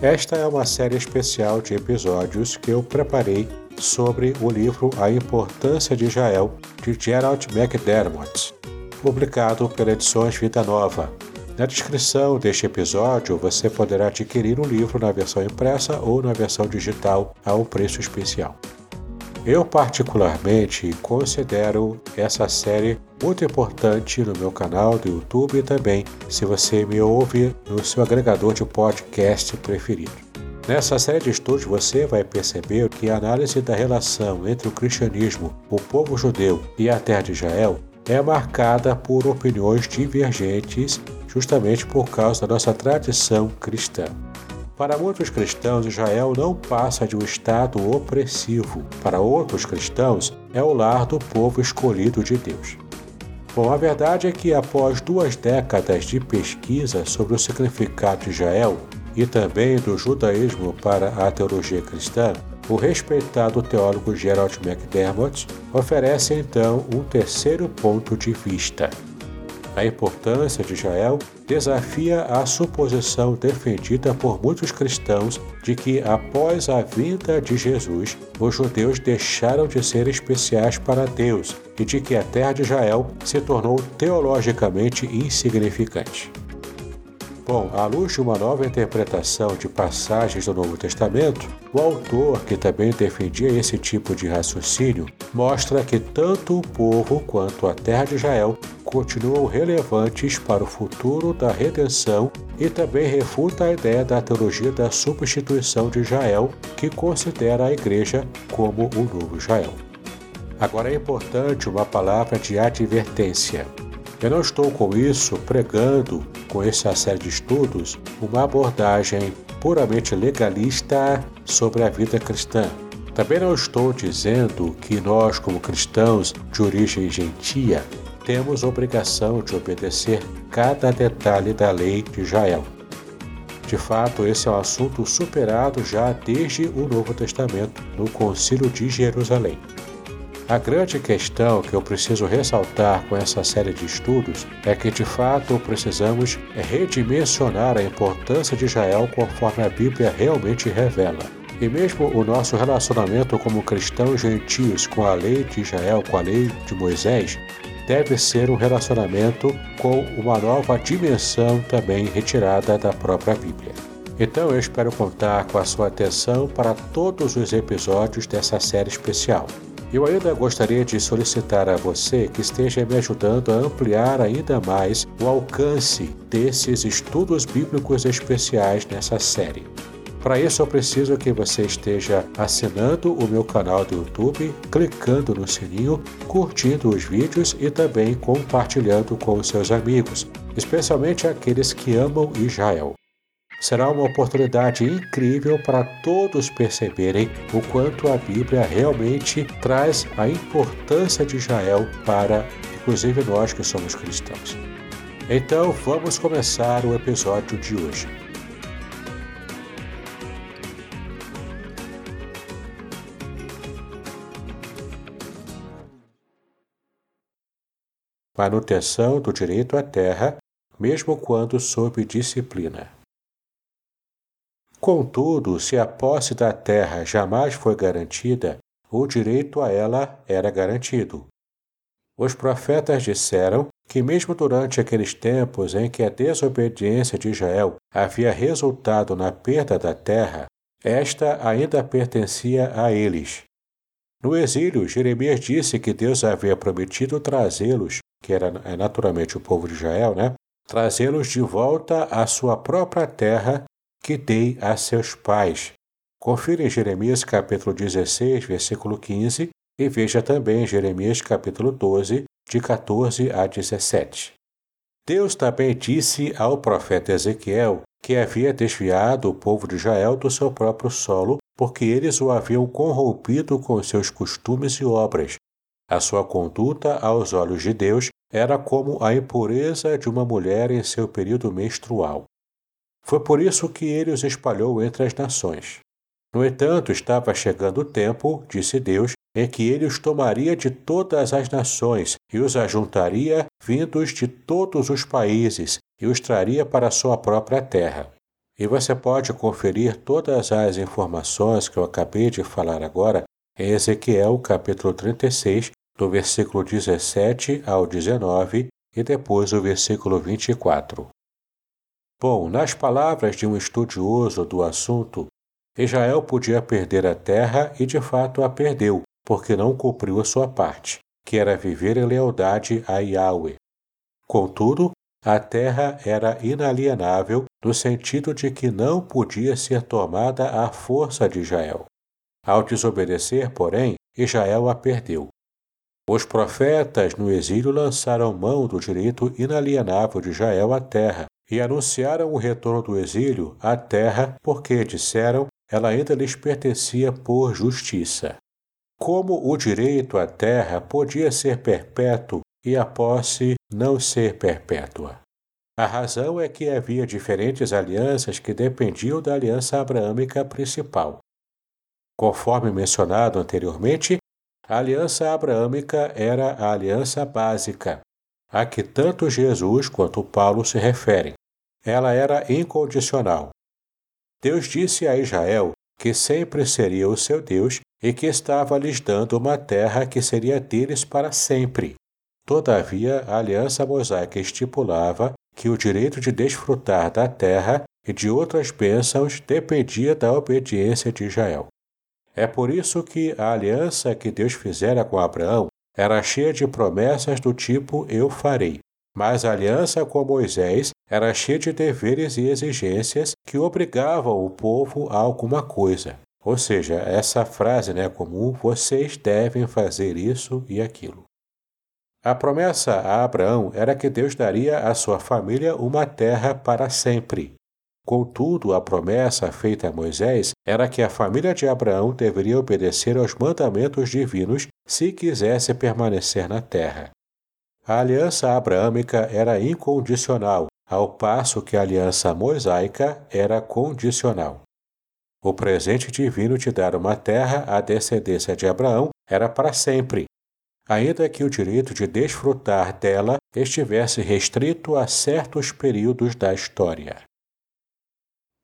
Esta é uma série especial de episódios que eu preparei sobre o livro A Importância de Israel, de Gerald McDermott, publicado pela Edições Vida Nova. Na descrição deste episódio você poderá adquirir o livro na versão impressa ou na versão digital a um preço especial. Eu, particularmente, considero essa série muito importante no meu canal do YouTube e também se você me ouve no seu agregador de podcast preferido. Nessa série de estudos você vai perceber que a análise da relação entre o cristianismo, o povo judeu e a terra de Israel é marcada por opiniões divergentes justamente por causa da nossa tradição cristã. Para muitos cristãos, Israel não passa de um estado opressivo. Para outros cristãos, é o lar do povo escolhido de Deus. Bom, a verdade é que após duas décadas de pesquisa sobre o significado de Israel e também do judaísmo para a teologia cristã, o respeitado teólogo Gerald McDermott oferece então um terceiro ponto de vista. A importância de Israel desafia a suposição defendida por muitos cristãos de que, após a vinda de Jesus, os judeus deixaram de ser especiais para Deus e de que a terra de Israel se tornou teologicamente insignificante. Bom, à luz de uma nova interpretação de passagens do Novo Testamento, o autor, que também defendia esse tipo de raciocínio, mostra que tanto o povo quanto a terra de Israel continuam relevantes para o futuro da redenção e também refuta a ideia da teologia da substituição de Israel, que considera a igreja como o novo Israel. Agora é importante uma palavra de advertência. Eu não estou com isso pregando, com essa série de estudos, uma abordagem puramente legalista sobre a vida cristã. Também não estou dizendo que nós, como cristãos de origem gentia, temos obrigação de obedecer cada detalhe da lei de Israel. De fato, esse é um assunto superado já desde o Novo Testamento, no Concílio de Jerusalém. A grande questão que eu preciso ressaltar com essa série de estudos é que de fato precisamos redimensionar a importância de Israel conforme a Bíblia realmente revela. E mesmo o nosso relacionamento como cristãos gentios com a lei de Israel, com a lei de Moisés, deve ser um relacionamento com uma nova dimensão também retirada da própria Bíblia. Então eu espero contar com a sua atenção para todos os episódios dessa série especial. Eu ainda gostaria de solicitar a você que esteja me ajudando a ampliar ainda mais o alcance desses estudos bíblicos especiais nessa série. Para isso, eu preciso que você esteja assinando o meu canal do YouTube, clicando no sininho, curtindo os vídeos e também compartilhando com seus amigos, especialmente aqueles que amam Israel. Será uma oportunidade incrível para todos perceberem o quanto a Bíblia realmente traz a importância de Israel para, inclusive, nós que somos cristãos. Então, vamos começar o episódio de hoje. Manutenção do direito à terra, mesmo quando sob disciplina. Contudo, se a posse da terra jamais foi garantida, o direito a ela era garantido. Os profetas disseram que, mesmo durante aqueles tempos em que a desobediência de Israel havia resultado na perda da terra, esta ainda pertencia a eles. No exílio, Jeremias disse que Deus havia prometido trazê-los, que era é, naturalmente o povo de Israel, né? Trazê-los de volta à sua própria terra que dei a seus pais. Confira em Jeremias capítulo 16, versículo 15 e veja também Jeremias capítulo 12, de 14 a 17. Deus também disse ao profeta Ezequiel que havia desviado o povo de Israel do seu próprio solo, porque eles o haviam corrompido com seus costumes e obras. A sua conduta aos olhos de Deus era como a impureza de uma mulher em seu período menstrual. Foi por isso que ele os espalhou entre as nações. No entanto, estava chegando o tempo, disse Deus, em que ele os tomaria de todas as nações e os ajuntaria vindos de todos os países e os traria para a sua própria terra. E você pode conferir todas as informações que eu acabei de falar agora em Ezequiel capítulo 36, do versículo 17 ao 19 e depois o versículo 24. Bom, nas palavras de um estudioso do assunto, Israel podia perder a terra e de fato a perdeu, porque não cumpriu a sua parte, que era viver em lealdade a Yahweh. Contudo, a terra era inalienável no sentido de que não podia ser tomada à força de Israel. Ao desobedecer, porém, Israel a perdeu. Os profetas no exílio lançaram mão do direito inalienável de Israel à terra e anunciaram o retorno do exílio à terra porque, disseram, ela ainda lhes pertencia por justiça. Como o direito à terra podia ser perpétuo e a posse não ser perpétua? A razão é que havia diferentes alianças que dependiam da aliança abraâmica principal. Conforme mencionado anteriormente, a aliança abraâmica era a aliança básica, a que tanto Jesus quanto Paulo se referem. Ela era incondicional. Deus disse a Israel que sempre seria o seu Deus e que estava lhes dando uma terra que seria deles para sempre. Todavia, a aliança mosaica estipulava que o direito de desfrutar da terra e de outras bênçãos dependia da obediência de Israel. É por isso que a aliança que Deus fizera com Abraão era cheia de promessas do tipo eu farei. Mas a aliança com Moisés era cheia de deveres e exigências que obrigavam o povo a alguma coisa. Ou seja, essa frase né, comum, vocês devem fazer isso e aquilo. A promessa a Abraão era que Deus daria à sua família uma terra para sempre. Contudo, a promessa feita a Moisés era que a família de Abraão deveria obedecer aos mandamentos divinos se quisesse permanecer na terra. A aliança abraâmica era incondicional, ao passo que a aliança mosaica era condicional. O presente divino de dar uma terra à descendência de Abraão era para sempre, ainda que o direito de desfrutar dela estivesse restrito a certos períodos da história.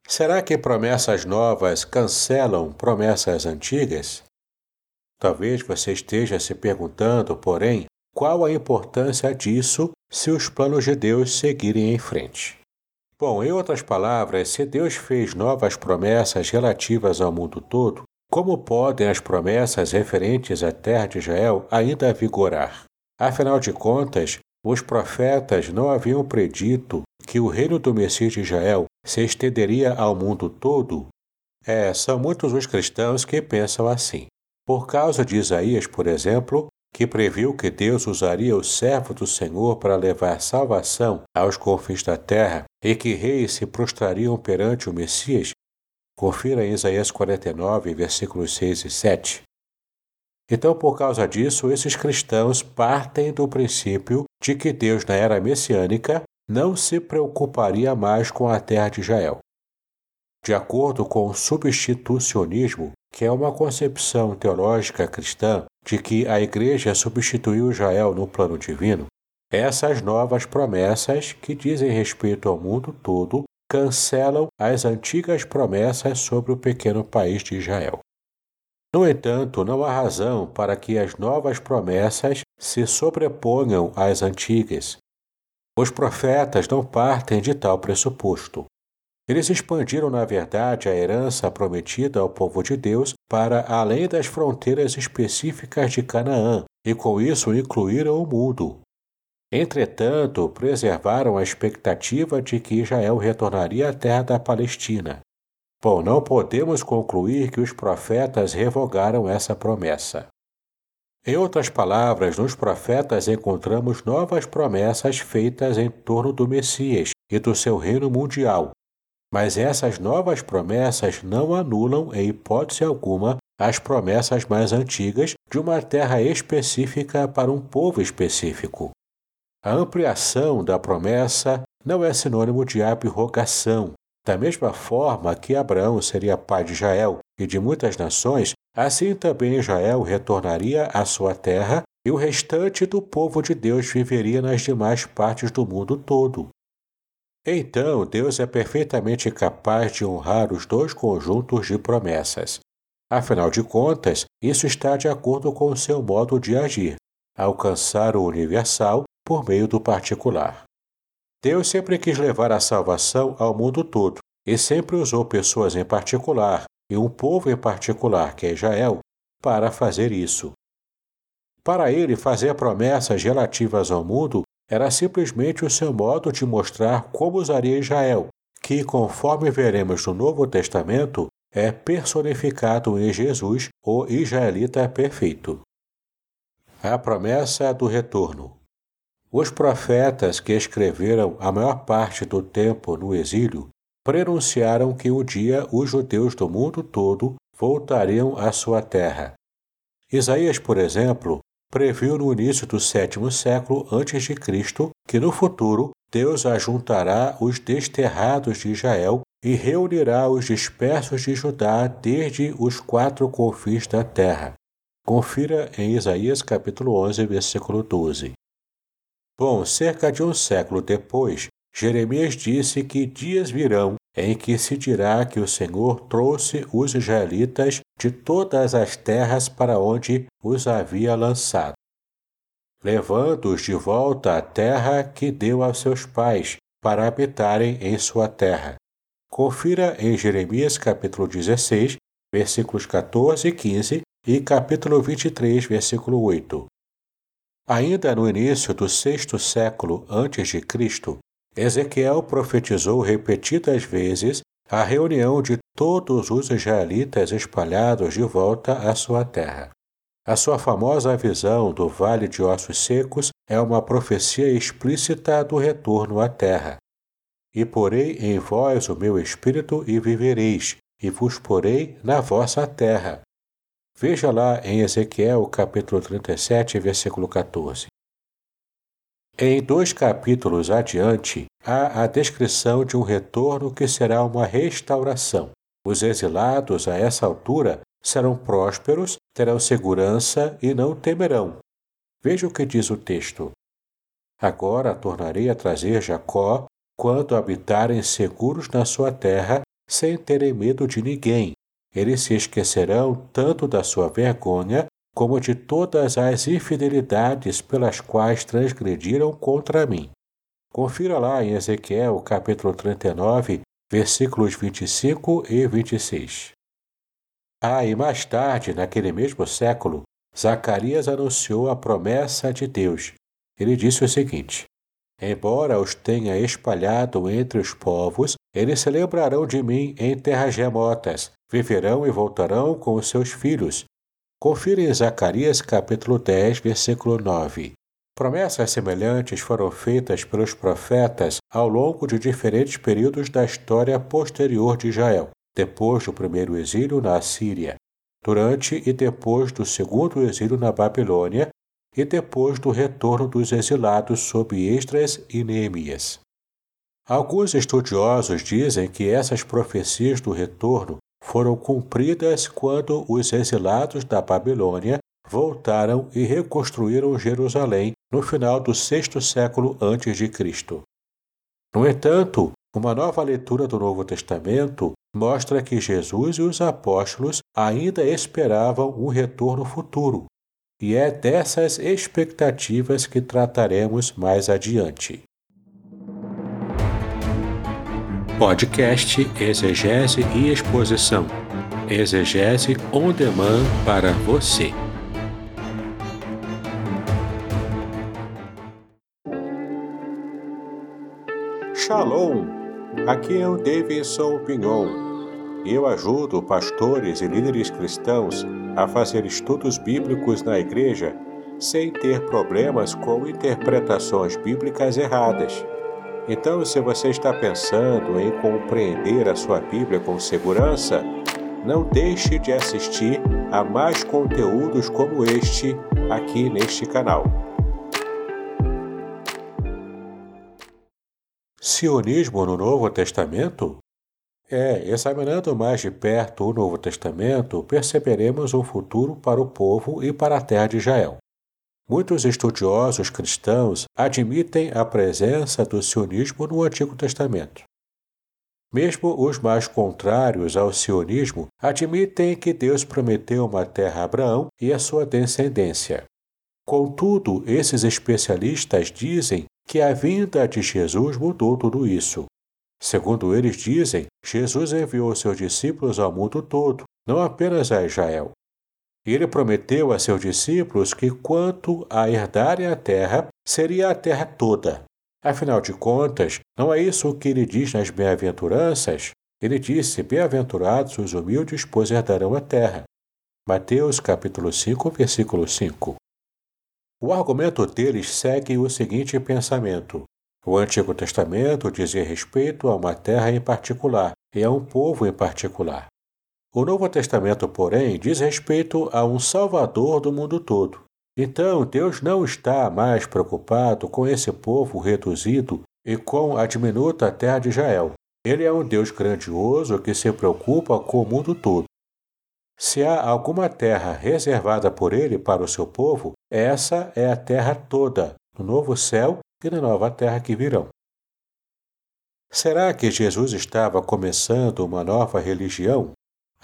Será que promessas novas cancelam promessas antigas? Talvez você esteja se perguntando, porém, qual a importância disso se os planos de Deus seguirem em frente. Bom, em outras palavras, se Deus fez novas promessas relativas ao mundo todo, como podem as promessas referentes à terra de Israel ainda vigorar? Afinal de contas, os profetas não haviam predito que o reino do Messias de Israel se estenderia ao mundo todo? É, são muitos os cristãos que pensam assim. Por causa de Isaías, por exemplo, que previu que Deus usaria o servo do Senhor para levar salvação aos confins da terra e que reis se prostrariam perante o Messias, Confira em Isaías 49, versículos 6 e 7. Então, por causa disso, esses cristãos partem do princípio de que Deus, na era messiânica, não se preocuparia mais com a terra de Israel. De acordo com o substitucionismo, que é uma concepção teológica cristã de que a Igreja substituiu Israel no plano divino, essas novas promessas, que dizem respeito ao mundo todo, cancelam as antigas promessas sobre o pequeno país de Israel. No entanto, não há razão para que as novas promessas se sobreponham às antigas. Os profetas não partem de tal pressuposto. Eles expandiram, na verdade, a herança prometida ao povo de Deus para além das fronteiras específicas de Canaã, e com isso incluíram o mundo, Entretanto, preservaram a expectativa de que Israel retornaria à terra da Palestina. Bom, não podemos concluir que os profetas revogaram essa promessa. Em outras palavras, nos profetas encontramos novas promessas feitas em torno do Messias e do seu reino mundial. Mas essas novas promessas não anulam, em hipótese alguma, as promessas mais antigas de uma terra específica para um povo específico. A ampliação da promessa não é sinônimo de abrogação. Da mesma forma que Abraão seria pai de Israel e de muitas nações, assim também Israel retornaria à sua terra e o restante do povo de Deus viveria nas demais partes do mundo todo. Então, Deus é perfeitamente capaz de honrar os dois conjuntos de promessas. Afinal de contas, isso está de acordo com o seu modo de agir, alcançar o universal por meio do particular. Deus sempre quis levar a salvação ao mundo todo e sempre usou pessoas em particular e um povo em particular, que é Israel, para fazer isso. Para ele, fazer promessas relativas ao mundo era simplesmente o seu modo de mostrar como usaria Israel, que, conforme veremos no Novo Testamento, é personificado em Jesus, o israelita perfeito. A promessa do retorno. Os profetas que escreveram a maior parte do tempo no exílio prenunciaram que um dia os judeus do mundo todo voltariam à sua terra. Isaías, por exemplo, previu no início do sétimo século antes de Cristo que no futuro Deus ajuntará os desterrados de Israel e reunirá os dispersos de Judá desde os quatro confins da terra. Confira em Isaías capítulo 11, versículo 12. Bom, cerca de um século depois, Jeremias disse que dias virão em que se dirá que o Senhor trouxe os israelitas de todas as terras para onde os havia lançado, levando-os de volta à terra que deu aos seus pais, para habitarem em sua terra. Confira em Jeremias capítulo 16, versículos 14 e 15 e capítulo 23, versículo 8. Ainda no início do sexto século antes de Cristo, Ezequiel profetizou repetidas vezes a reunião de todos os israelitas espalhados de volta à sua terra. A sua famosa visão do Vale de Ossos Secos é uma profecia explícita do retorno à terra. E porei em vós o meu espírito e vivereis, e vos porei na vossa terra. Veja lá em Ezequiel capítulo 37, versículo 14. Em dois capítulos adiante, há a descrição de um retorno que será uma restauração. Os exilados, a essa altura, serão prósperos, terão segurança e não temerão. Veja o que diz o texto. Agora tornarei a trazer Jacó quando habitarem seguros na sua terra, sem terem medo de ninguém. Eles se esquecerão tanto da sua vergonha como de todas as infidelidades pelas quais transgrediram contra mim. Confira lá em Ezequiel, capítulo 39, versículos 25 e 26. Ah, e mais tarde, naquele mesmo século, Zacarias anunciou a promessa de Deus. Ele disse o seguinte: Embora os tenha espalhado entre os povos, eles se lembrarão de mim em terras remotas, viverão e voltarão com os seus filhos, Confira em Zacarias capítulo 10, versículo 9. Promessas semelhantes foram feitas pelos profetas ao longo de diferentes períodos da história posterior de Israel, depois do primeiro exílio na Síria, durante e depois do segundo exílio na Babilônia e depois do retorno dos exilados sob Esdras e Neemias. Alguns estudiosos dizem que essas profecias do retorno foram cumpridas quando os exilados da Babilônia voltaram e reconstruíram Jerusalém no final do sexto século antes de Cristo. No entanto, uma nova leitura do Novo Testamento mostra que Jesus e os apóstolos ainda esperavam um retorno futuro, e é dessas expectativas que trataremos mais adiante. Podcast Exegese e Exposição. Exegese on demand para você. Shalom! Aqui é o Davidson Pignon. Eu ajudo pastores e líderes cristãos a fazer estudos bíblicos na igreja sem ter problemas com interpretações bíblicas erradas. Então, se você está pensando em compreender a sua Bíblia com segurança, não deixe de assistir a mais conteúdos como este aqui neste canal. Sionismo no Novo Testamento? É, examinando mais de perto o Novo Testamento, perceberemos um futuro para o povo e para a terra de Israel. Muitos estudiosos cristãos admitem a presença do sionismo no Antigo Testamento. Mesmo os mais contrários ao sionismo admitem que Deus prometeu uma terra a Abraão e a sua descendência. Contudo, esses especialistas dizem que a vinda de Jesus mudou tudo isso. Segundo eles dizem, Jesus enviou seus discípulos ao mundo todo, não apenas a Israel. Ele prometeu a seus discípulos que, quanto a herdarem a terra, seria a terra toda. Afinal de contas, não é isso que ele diz nas bem-aventuranças? Ele disse: Bem-aventurados os humildes, pois herdarão a terra. Mateus capítulo 5, versículo 5. O argumento deles segue o seguinte pensamento: o Antigo Testamento dizia respeito a uma terra em particular e a um povo em particular. O Novo Testamento, porém, diz respeito a um Salvador do mundo todo. Então, Deus não está mais preocupado com esse povo reduzido e com a diminuta terra de Israel. Ele é um Deus grandioso que se preocupa com o mundo todo. Se há alguma terra reservada por ele para o seu povo, essa é a terra toda, no novo céu e na nova terra que virão. Será que Jesus estava começando uma nova religião?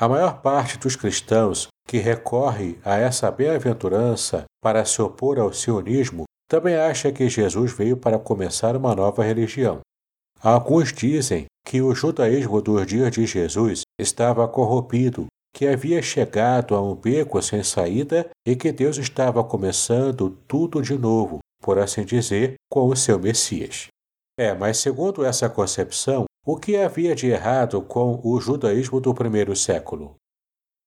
A maior parte dos cristãos que recorre a essa bem-aventurança para se opor ao sionismo também acha que Jesus veio para começar uma nova religião. Alguns dizem que o judaísmo dos dias de Jesus estava corrompido, que havia chegado a um beco sem saída e que Deus estava começando tudo de novo, por assim dizer, com o seu Messias. É, mas segundo essa concepção, o que havia de errado com o judaísmo do primeiro século?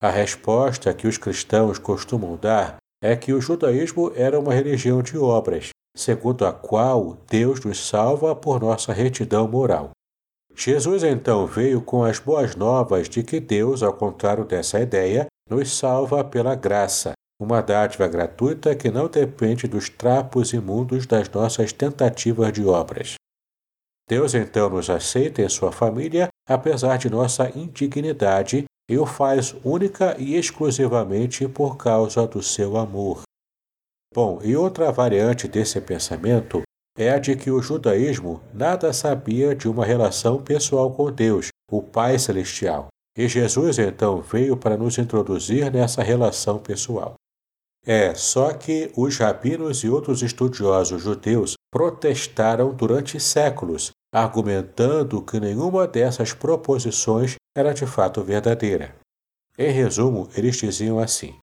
A resposta que os cristãos costumam dar é que o judaísmo era uma religião de obras, segundo a qual Deus nos salva por nossa retidão moral. Jesus então veio com as boas novas de que Deus, ao contrário dessa ideia, nos salva pela graça, uma dádiva gratuita que não depende dos trapos imundos das nossas tentativas de obras. Deus então nos aceita em sua família, apesar de nossa indignidade, e o faz única e exclusivamente por causa do seu amor. Bom, e outra variante desse pensamento é a de que o judaísmo nada sabia de uma relação pessoal com Deus, o Pai Celestial, e Jesus então veio para nos introduzir nessa relação pessoal. É, só que os rabinos e outros estudiosos judeus protestaram durante séculos, argumentando que nenhuma dessas proposições era de fato verdadeira. Em resumo, eles diziam assim: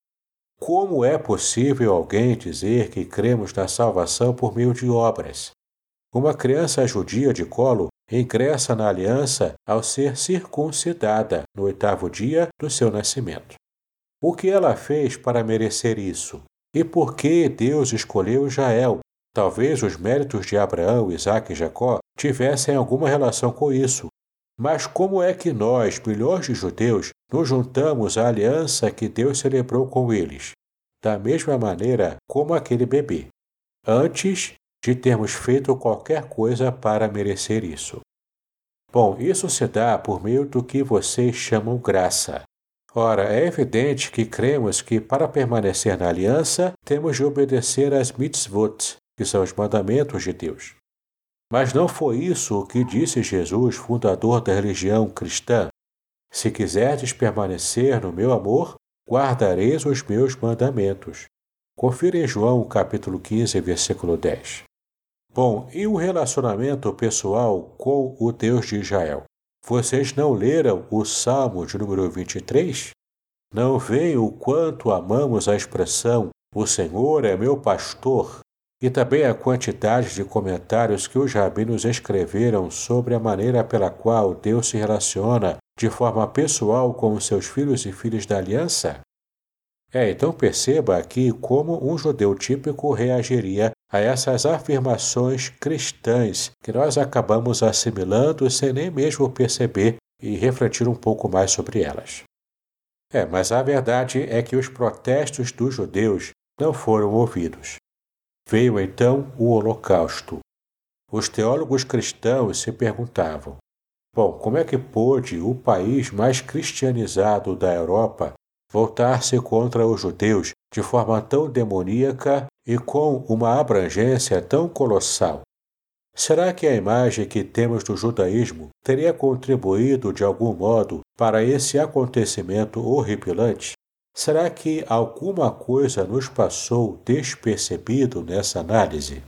Como é possível alguém dizer que cremos na salvação por meio de obras? Uma criança judia de colo ingressa na aliança ao ser circuncidada no oitavo dia do seu nascimento. O que ela fez para merecer isso? E por que Deus escolheu Israel? Talvez os méritos de Abraão, Isaac e Jacó tivessem alguma relação com isso. Mas como é que nós, milhões de judeus, nos juntamos à aliança que Deus celebrou com eles? Da mesma maneira como aquele bebê, antes de termos feito qualquer coisa para merecer isso. Bom, isso se dá por meio do que vocês chamam graça. Ora, é evidente que cremos que para permanecer na aliança temos de obedecer às mitzvot, que são os mandamentos de Deus. Mas não foi isso o que disse Jesus, fundador da religião cristã. Se quiserdes permanecer no meu amor, guardareis os meus mandamentos. Confira em João capítulo 15, versículo 10. Bom, e o relacionamento pessoal com o Deus de Israel? Vocês não leram o Salmo de número 23? Não veem o quanto amamos a expressão O Senhor é meu pastor? E também a quantidade de comentários que os rabinos escreveram sobre a maneira pela qual Deus se relaciona de forma pessoal com os seus filhos e filhas da aliança? É, então perceba aqui como um judeu típico reagiria a essas afirmações cristãs que nós acabamos assimilando sem nem mesmo perceber e refletir um pouco mais sobre elas. É, mas a verdade é que os protestos dos judeus não foram ouvidos. Veio então o Holocausto. Os teólogos cristãos se perguntavam: bom, como é que pôde o país mais cristianizado da Europa voltar-se contra os judeus de forma tão demoníaca e com uma abrangência tão colossal? Será que a imagem que temos do judaísmo teria contribuído de algum modo para esse acontecimento horripilante? Será que alguma coisa nos passou despercebido nessa análise?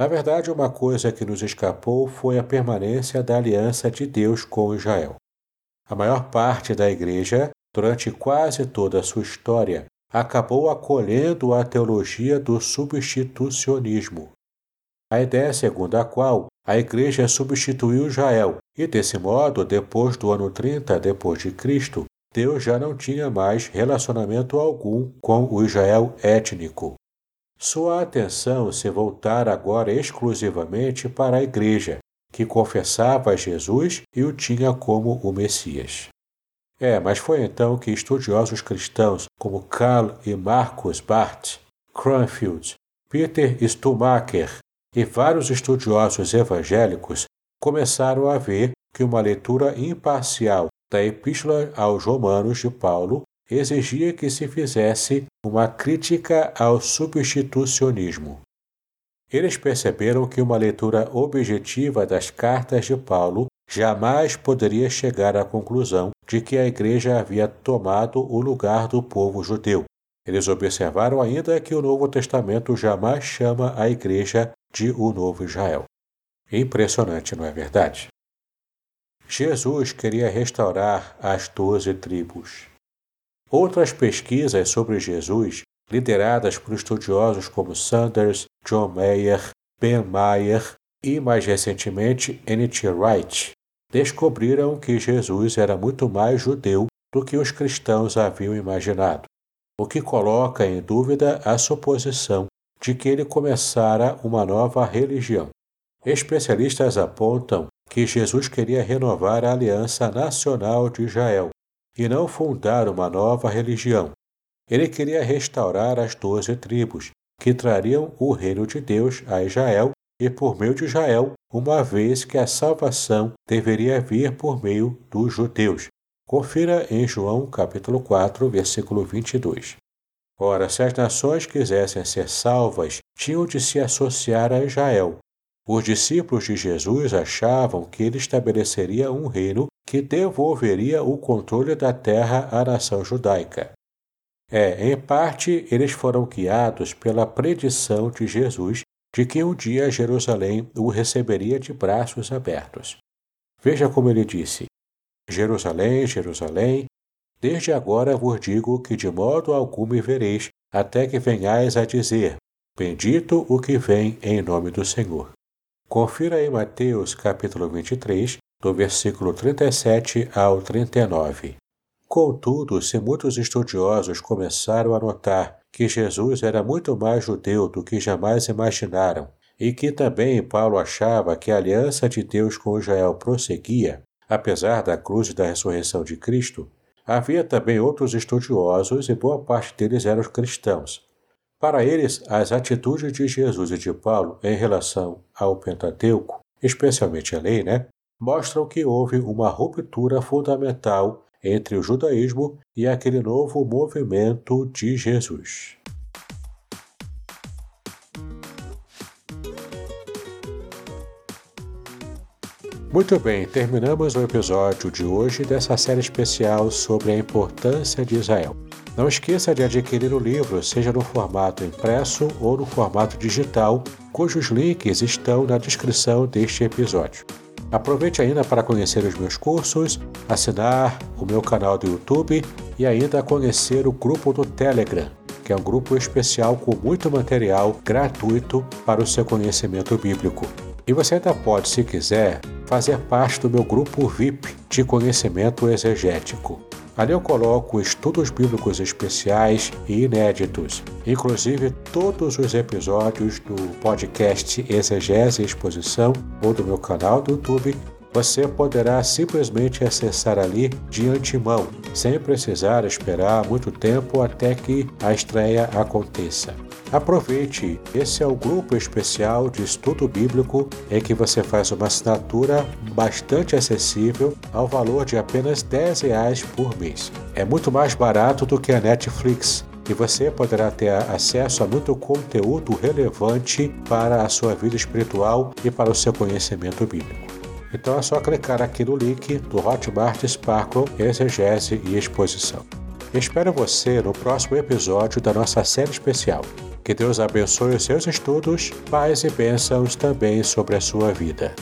Na verdade, uma coisa que nos escapou foi a permanência da aliança de Deus com Israel. A maior parte da Igreja, durante quase toda a sua história, acabou acolhendo a teologia do substitucionismo, a ideia segundo a qual a Igreja substituiu Israel e, desse modo, depois do ano 30 depois de Cristo, Deus já não tinha mais relacionamento algum com o Israel étnico. Sua atenção se voltara agora exclusivamente para a Igreja, que confessava Jesus e o tinha como o Messias. É, mas foi então que estudiosos cristãos como Karl e Marcus Barth, Cranfield, Peter Stumacher e vários estudiosos evangélicos começaram a ver que uma leitura imparcial da Epístola aos Romanos de Paulo exigia que se fizesse uma crítica ao substitucionismo. Eles perceberam que uma leitura objetiva das cartas de Paulo jamais poderia chegar à conclusão de que a Igreja havia tomado o lugar do povo judeu. Eles observaram ainda que o Novo Testamento jamais chama a Igreja de o Novo Israel. Impressionante, não é verdade? Jesus queria restaurar as doze tribos. Outras pesquisas sobre Jesus, lideradas por estudiosos como Sanders, John Mayer, Ben Mayer e, mais recentemente, N.T. Wright, descobriram que Jesus era muito mais judeu do que os cristãos haviam imaginado, o que coloca em dúvida a suposição de que ele começara uma nova religião. Especialistas apontam que Jesus queria renovar a aliança nacional de Israel e não fundar uma nova religião. Ele queria restaurar as doze tribos, que trariam o reino de Deus a Israel e por meio de Israel, uma vez que a salvação deveria vir por meio dos judeus. Confira em João capítulo 4, versículo 22. Ora, se as nações quisessem ser salvas, tinham de se associar a Israel. Os discípulos de Jesus achavam que ele estabeleceria um reino que devolveria o controle da terra à nação judaica. É, em parte, eles foram guiados pela predição de Jesus de que um dia Jerusalém o receberia de braços abertos. Veja como ele disse: Jerusalém, Jerusalém, Desde agora vos digo que de modo algum me vereis, até que venhais a dizer: Bendito o que vem em nome do Senhor. Confira em Mateus capítulo 23, do versículo 37 ao 39. Contudo, se muitos estudiosos começaram a notar que Jesus era muito mais judeu do que jamais imaginaram, e que também Paulo achava que a aliança de Deus com Israel prosseguia, apesar da cruz e da ressurreição de Cristo, Havia também outros estudiosos e boa parte deles eram cristãos. Para eles, as atitudes de Jesus e de Paulo em relação ao Pentateuco, especialmente a lei, né, mostram que houve uma ruptura fundamental entre o judaísmo e aquele novo movimento de Jesus. Muito bem, terminamos o episódio de hoje dessa série especial sobre a importância de Israel. Não esqueça de adquirir o livro, seja no formato impresso ou no formato digital, cujos links estão na descrição deste episódio. Aproveite ainda para conhecer os meus cursos, assinar o meu canal do YouTube e ainda conhecer o grupo do Telegram, que é um grupo especial com muito material gratuito para o seu conhecimento bíblico. E você ainda pode, se quiser, fazer parte do meu grupo VIP de conhecimento exegético. Ali eu coloco estudos bíblicos especiais e inéditos, inclusive todos os episódios do podcast Exegese e Exposição ou do meu canal do YouTube. Você poderá simplesmente acessar ali de antemão, sem precisar esperar muito tempo até que a estreia aconteça. Aproveite, esse é o grupo especial de estudo bíblico em que você faz uma assinatura bastante acessível ao valor de apenas R$ 10 por mês. É muito mais barato do que a Netflix e você poderá ter acesso a muito conteúdo relevante para a sua vida espiritual e para o seu conhecimento bíblico. Então é só clicar aqui no link do Hotmart Sparkle Exegese e Exposição. Espero você no próximo episódio da nossa série especial. Que Deus abençoe os seus estudos, paz e bênçãos também sobre a sua vida.